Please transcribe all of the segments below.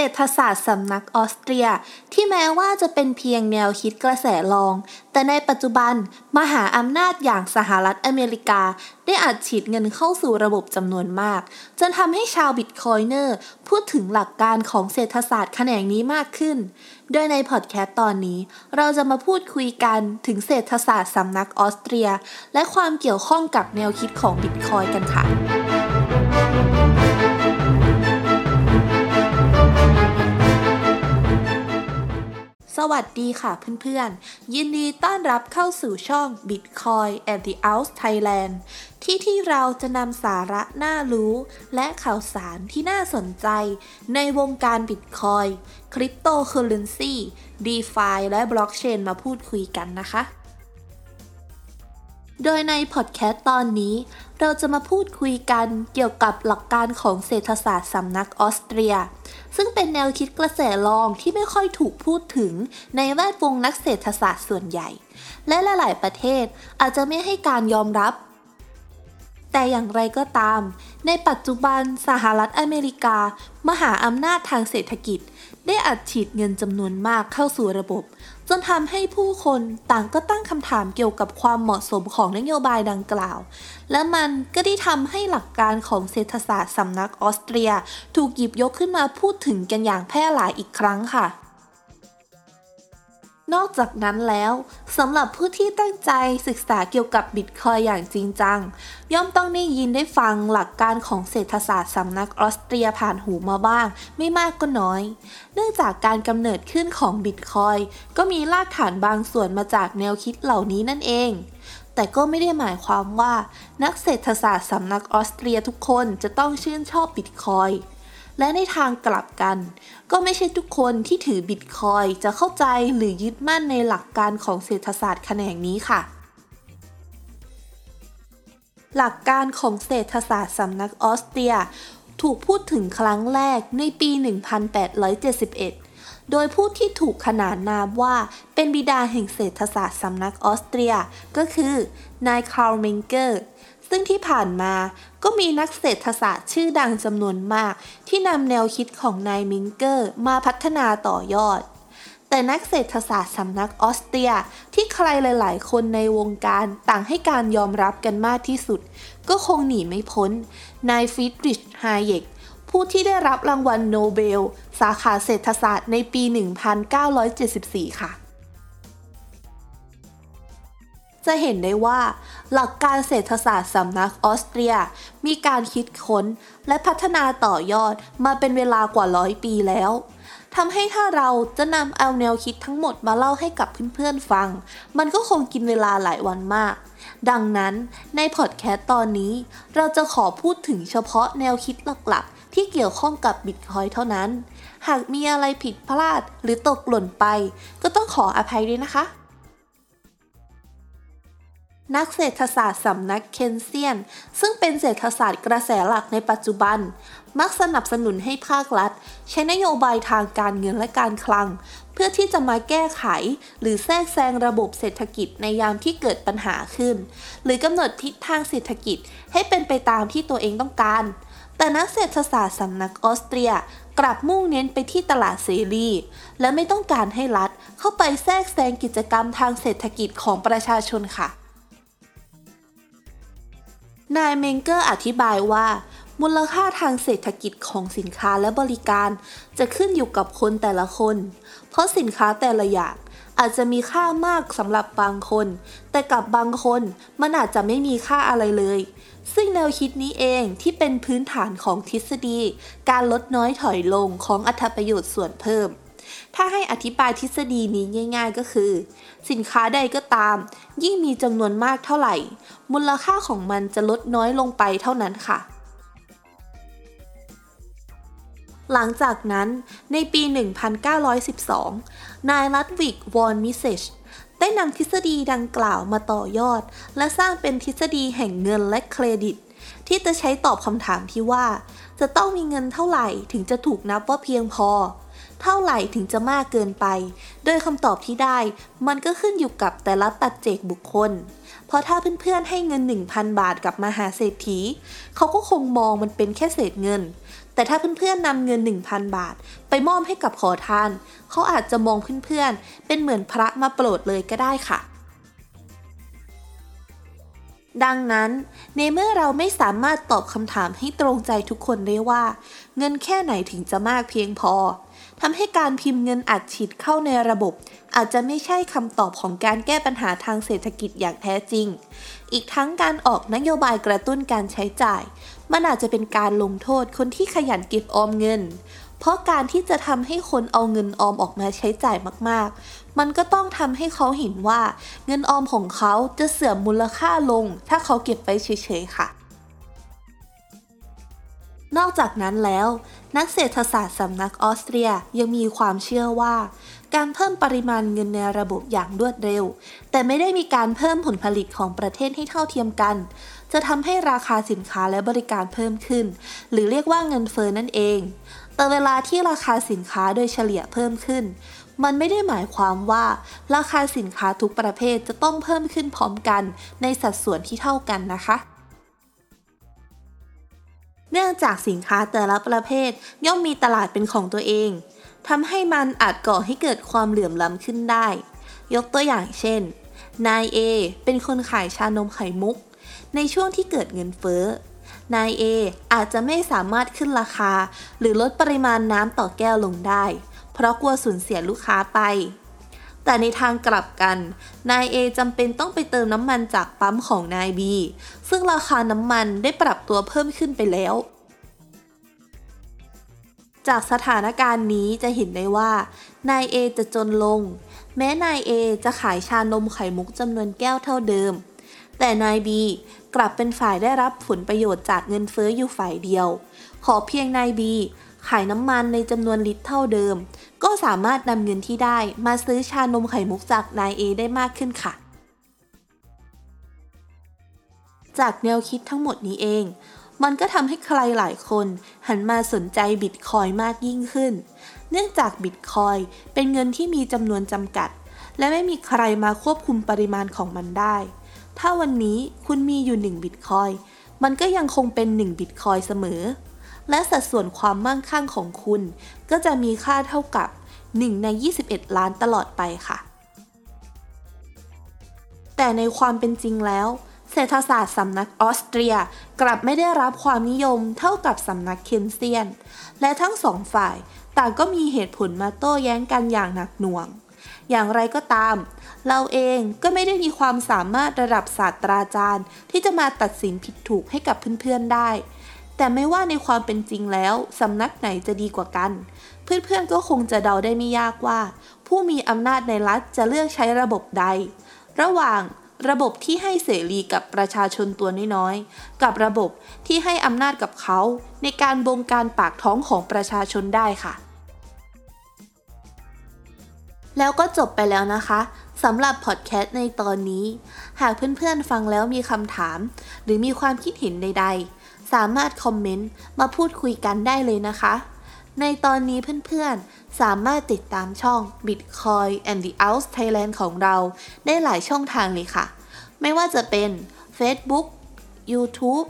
เศรษฐศาสตร์สำนักออสเตรีย ที่แม้ว่าจะเป็นเพียงแนวคิดกระแสรอง แต่ในปัจจุบันมหาอำนาจอย่างสหรัฐอเมริกา ได้อัดฉีดเงินเข้าสู่ระบบจำนวนมาก จนทำให้ชาวบิตคอยเนอร์พูดถึงหลักการของเศรษฐศาสตร์แขนงนี้มากขึ้น โดยในพอดแคสต์ตอนนี้ เราจะมาพูดคุยกันถึงเศรษฐศาสตร์สำนักออสเตรีย และความเกี่ยวข้องกับแนวคิดของบิตคอยกันค่ะ สวัสดีค่ะเพื่อนๆ ยินดีต้อนรับเข้าสู่ช่อง Bitcoin and the Out Thailand ที่ที่เราจะนำสาระน่ารู้ และข่าวสารที่น่าสนใจ ในวงการ Bitcoin คริปโตเคอเรนซี DeFi และบล็อกเชนมาพูดคุยกันนะคะ โดยในพอดแคสต์ตอนนี้ เราจะมาพูดคุยกันเกี่ยวกับหลักการของเศรษฐศาสตร์สำนักออสเตรีย ซึ่งเป็นแนวคิดกระแสรองที่ไม่ค่อยถูกพูดถึงในแวดวงนักเศรษฐศาสตร์ส่วนใหญ่ และหลายๆประเทศอาจจะไม่ให้การยอมรับ แต่อย่างไรก็ตาม ในปัจจุบันสหรัฐอเมริกา มหาอำนาจทางเศรษฐกิจ ได้อัดฉีดเงินจำนวนมากเข้าสู่ระบบ จนทำให้ผู้คนต่างก็ตั้งคำถามเกี่ยวกับความเหมาะสมของนโยบายดังกล่าว และมันก็ได้ทำให้หลักการของเศรษฐศาสตร์สำนักออสเตรีย ถูกหยิบยกขึ้นมาพูดถึงกันอย่างแพร่หลายอีกครั้งค่ะ นอกจากนั้นแล้วสำหรับผู้ที่ตั้งใจศึกษาเกี่ยวกับบิตคอยอย่างจริงจัง ย่อมต้องได้ยินได้ฟังหลักการของเศรษฐศาสตร์สำนักออสเตรียผ่านหูมาบ้าง ไม่มากก็น้อย เนื่องจากการกำเนิดขึ้นของบิตคอยก็มีรากฐานบางส่วนมาจากแนวคิดเหล่านี้นั่นเอง แต่ก็ไม่ได้หมายความว่า นักเศรษฐศาสตร์สำนักออสเตรียทุกคนจะต้องชื่นชอบบิตคอย และในทางกลับกัน ก็ไม่ใช่ทุกคนที่ถือบิตคอยจะเข้าใจหรือยึดมั่นในหลักการของเศรษฐศาสตร์แขนงนี้ค่ะ หลักการของเศรษฐศาสตร์สำนักออสเตรีย ถูกพูดถึงครั้งแรกในปี 1871โดยผู้ที่ถูกขนานนามว่าเป็นบิดาแห่งเศรษฐศาสตร์สำนักออสเตรีย ก็คือนายคาร์ลเมงเกอร์ ซึ่งที่ผ่านมาก็มีนักเศรษฐศาสตร์ชื่อดังจำนวนมาก ที่นำแนวคิดของนายเมงเกอร์มาพัฒนาต่อยอด แต่นักเศรษฐศาสตร์สำนักออสเตรีย ที่ใครหลาย ๆ คนในวงการต่างให้การยอมรับกันมากที่สุด ก็คงหนีไม่พ้นนายฟรีดริชไฮเยกผู้ที่ได้รับรางวัลโนเบล สาขาเศรษฐศาสตร์ในปี 1974 ค่ะ จะเห็นได้ว่าหลักการเศรษฐศาสตร์สำนักออสเตรีย มีการคิดค้นและพัฒนาต่อยอดมาเป็นเวลากว่าร้อยปีแล้วทำให้ถ้าเราจะนำเอาแนวคิดทั้งหมดมาเล่าให้กับเพื่อนๆฟัง มันก็คงกินเวลาหลายวันมาก ดังนั้นในพอดแคสต์ตอนนี้ เราจะขอพูดถึงเฉพาะแนวคิดหลักๆ ที่เกี่ยวข้องกับบิตคอยเท่านั้น หากมีอะไรผิดพลาดหรือตกหล่นไป ก็ต้องขออภัยด้วยนะคะ นักเศรษฐศาสตร์สำนักเคนเซียน ซึ่งเป็นเศรษฐศาสตร์กระแสหลักในปัจจุบัน มักสนับสนุนให้ภาครัฐ ใช้นโยบายทางการเงินและการคลัง เพื่อที่จะมาแก้ไข หรือแทรกแซงระบบเศรษฐกิจในยามที่เกิดปัญหาขึ้น หรือกำหนดทิศทางเศรษฐกิจให้เป็นไปตามที่ตัวเองต้องการ แต่นักเศรษฐศาสตร์สำนักออสเตรียกลับมุ่งเน้นไปที่ตลาดเสรี และไม่ต้องการให้รัฐเข้าไปแทรกแซงกิจกรรมทางเศรษฐกิจของประชาชนค่ะ นายเมงเกอร์อธิบายว่า มูลค่าทางเศรษฐกิจของสินค้าและบริการ จะขึ้นอยู่กับคนแต่ละคน เพราะสินค้าแต่ละอย่างอาจจะมีค่ามากสำหรับบางคน แต่กับบางคนมันอาจจะไม่มีค่าอะไรเลย ซึ่งแนวคิดนี้เองที่เป็นพื้นฐานของทฤษฎี การลดน้อยถอยลงของอัตประโยชน์ส่วนเพิ่ม ถ้าให้อธิบายทฤษฎีนี้ง่าย ๆ ก็คือ สินค้าใดก็ตาม ยิ่งมีจำนวนมากเท่าไหร่ มูลค่าของมันจะลดน้อยลงไปเท่านั้นค่ะ หลังจากนั้นในปี 1912 นายลัดวิก วอนมิเซชได้นำทฤษฎีดังกล่าวมาต่อยอด และสร้างเป็นทฤษฎีแห่งเงินและเครดิต ที่จะใช้ตอบคำถามที่ว่า จะต้องมีเงินเท่าไหร่ถึงจะถูกนับว่าเพียงพอ เท่าไหร่ถึงจะมากเกินไป โดยคำตอบที่ได้ มันก็ขึ้นอยู่กับแต่ละปัจเจกบุคคล เพราะถ้าเพื่อนๆให้เงิน 1,000 บาทกับมหาเศรษฐี เขาก็คงมองมันเป็นแค่เศษเงิน แต่ถ้าเพื่อนๆนำเงิน 1,000 บาท ไปมอบให้กับขอทาน เขาอาจจะมองเพื่อนๆ เป็นเหมือนพระมาโปรดเลยก็ได้ค่ะดังนั้น ในเมื่อเราไม่สามารถตอบคำถามให้ตรงใจทุกคนได้ว่า เงินแค่ไหนถึงจะมากเพียงพอ ทำให้การพิมพ์เงินอัดฉีดเข้าในระบบ อาจจะไม่ใช่คำตอบของการแก้ปัญหาทางเศรษฐกิจอย่างแท้จริง อีกทั้งการออกนโยบายกระตุ้นการใช้จ่าย มันอาจจะเป็นการลงโทษคนที่ขยันเก็บออมเงิน เพราะการที่จะทำให้คนเอาเงินออมออกมาใช้จ่ายมาก ๆ มันก็ต้องทำให้เขาเห็นว่า เงินออมของเขาจะเสื่อมมูลค่าลง ถ้าเขาเก็บไปเฉยๆค่ะนอกจากนั้นแล้ว นักเศรษฐศาสตร์สำนักออสเตรียยังมีความเชื่อว่า การเพิ่มปริมาณเงินในระบบอย่างรวดเร็ว แต่ไม่ได้มีการเพิ่มผลผลิตของประเทศให้เท่าเทียมกัน จะทำให้ราคาสินค้าและบริการเพิ่มขึ้น หรือเรียกว่าเงินเฟ้อนั่นเอง แต่เวลาที่ราคาสินค้าโดยเฉลี่ยเพิ่มขึ้น มันไม่ได้หมายความว่า ราคาสินค้าทุกประเภทจะต้องเพิ่มขึ้นพร้อมกัน ในสัดส่วนที่เท่ากันนะคะ เนื่องจากสินค้าแต่ละประเภทย่อมมีตลาดเป็นของตัวเองทำให้มันอาจก่อให้เกิดความเหลื่อมล้ำขึ้นได้ ยกตัวอย่างเช่น นาย A เป็นคนขายชานมไข่มุก ในช่วงที่เกิดเงินเฟ้อ นาย A อาจจะไม่สามารถขึ้นราคา หรือลดปริมาณน้ำต่อแก้วลงได้ เพราะกลัวสูญเสียลูกค้าไป แต่ในทางกลับกัน นาย A จำเป็นต้องไปเติมน้ำมันจากปั๊มของนาย B ซึ่งราคาน้ำมันได้ปรับตัวเพิ่มขึ้นไปแล้ว จากสถานการณ์นี้จะเห็นได้ว่า นาย A จะจนลง แม้นาย A จะขายชานมไข่มุกจำนวนแก้วเท่าเดิม แต่นาย B กลับเป็นฝ่ายได้รับผลประโยชน์จากเงินเฟ้ออยู่ฝ่ายเดียว ขอเพียงนาย B ขายน้ำมันในจำนวนลิตรเท่าเดิม ก็สามารถนำเงินที่ได้มาซื้อชานมไข่มุกจากนาย A ได้มากขึ้นค่ะ จากแนวคิดทั้งหมดนี้เอง มันก็ทำให้ใครหลายคนหันมาสนใจบิตคอยมากยิ่งขึ้น เนื่องจากบิตคอยเป็นเงินที่มีจำนวนจำกัด และไม่มีใครมาควบคุมปริมาณของมันได้ ถ้าวันนี้คุณมีอยู่1บิตคอยมันก็ยังคงเป็น1บิตคอยเสมอ และสัดส่วนความมั่งคั่งของคุณ ก็จะมีค่าเท่ากับ 1 ใน 21 ล้านตลอดไปค่ะ แต่ในความเป็นจริงแล้ว เศรษฐศาสตร์สำนักออสเตรียกลับไม่ได้รับความนิยมเท่ากับสำนักเคนเซียน และทั้งสองฝ่ายต่างก็มีเหตุผลมาโต้แย้งกันอย่างหนักหน่วง อย่างไรก็ตาม เราเองก็ไม่ได้มีความสามารถระดับศาสตราจารย์ ที่จะมาตัดสินผิดถูกให้กับเพื่อนๆได้ แต่ไม่ว่าในความเป็นจริงแล้วสำนักไหนจะดีกว่ากัน เพื่อนๆก็คงจะเดาได้ไม่ยากว่า ผู้มีอำนาจในรัฐจะเลือกใช้ระบบใด ระหว่างระบบที่ให้เสรีกับประชาชนตัวน้อยๆ กับระบบที่ให้อำนาจกับเขา ในการบงการปากท้องของประชาชนได้ค่ะ แล้วก็จบไปแล้วนะคะ สำหรับพอดแคสต์ในตอนนี้ หากเพื่อนๆฟังแล้วมีคำถาม หรือมีความคิดเห็นใด ๆ สามารถคอมเมนต์มาพูดคุยกันได้เลยนะคะ ในตอนนี้เพื่อนๆ สามารถติดตามช่อง Bitcoin and the Out Thailand ของเรา ได้หลายช่องทางเลยค่ะ ไม่ว่าจะเป็น Facebook YouTube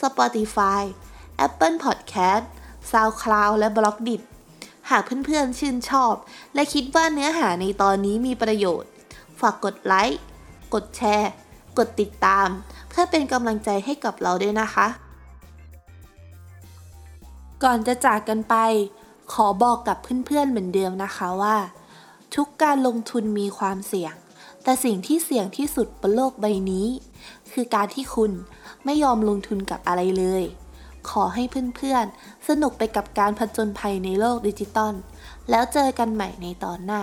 Spotify Apple Podcast SoundCloud และ b l o g d i t หากเพื่อนๆชื่นชอบ และคิดว่าเนื้อหาในตอนนี้มีประโยชน์ ฝากกดไลค์ กดแชร์ กดติดตาม เพื่อเป็นกำลังใจให้กับเราด้วยนะคะ ก่อนจะจากกันไป ขอบอกกับเพื่อนๆเหมือนเดิมนะคะว่า ทุกการลงทุนมีความเสี่ยง แต่สิ่งที่เสี่ยงที่สุดบนโลกใบนี้ คือการที่คุณไม่ยอมลงทุนกับอะไรเลย ขอให้เพื่อนๆ สนุกไปกับการผจญภัยในโลกดิจิตอลแล้วเจอกันใหม่ในตอนหน้า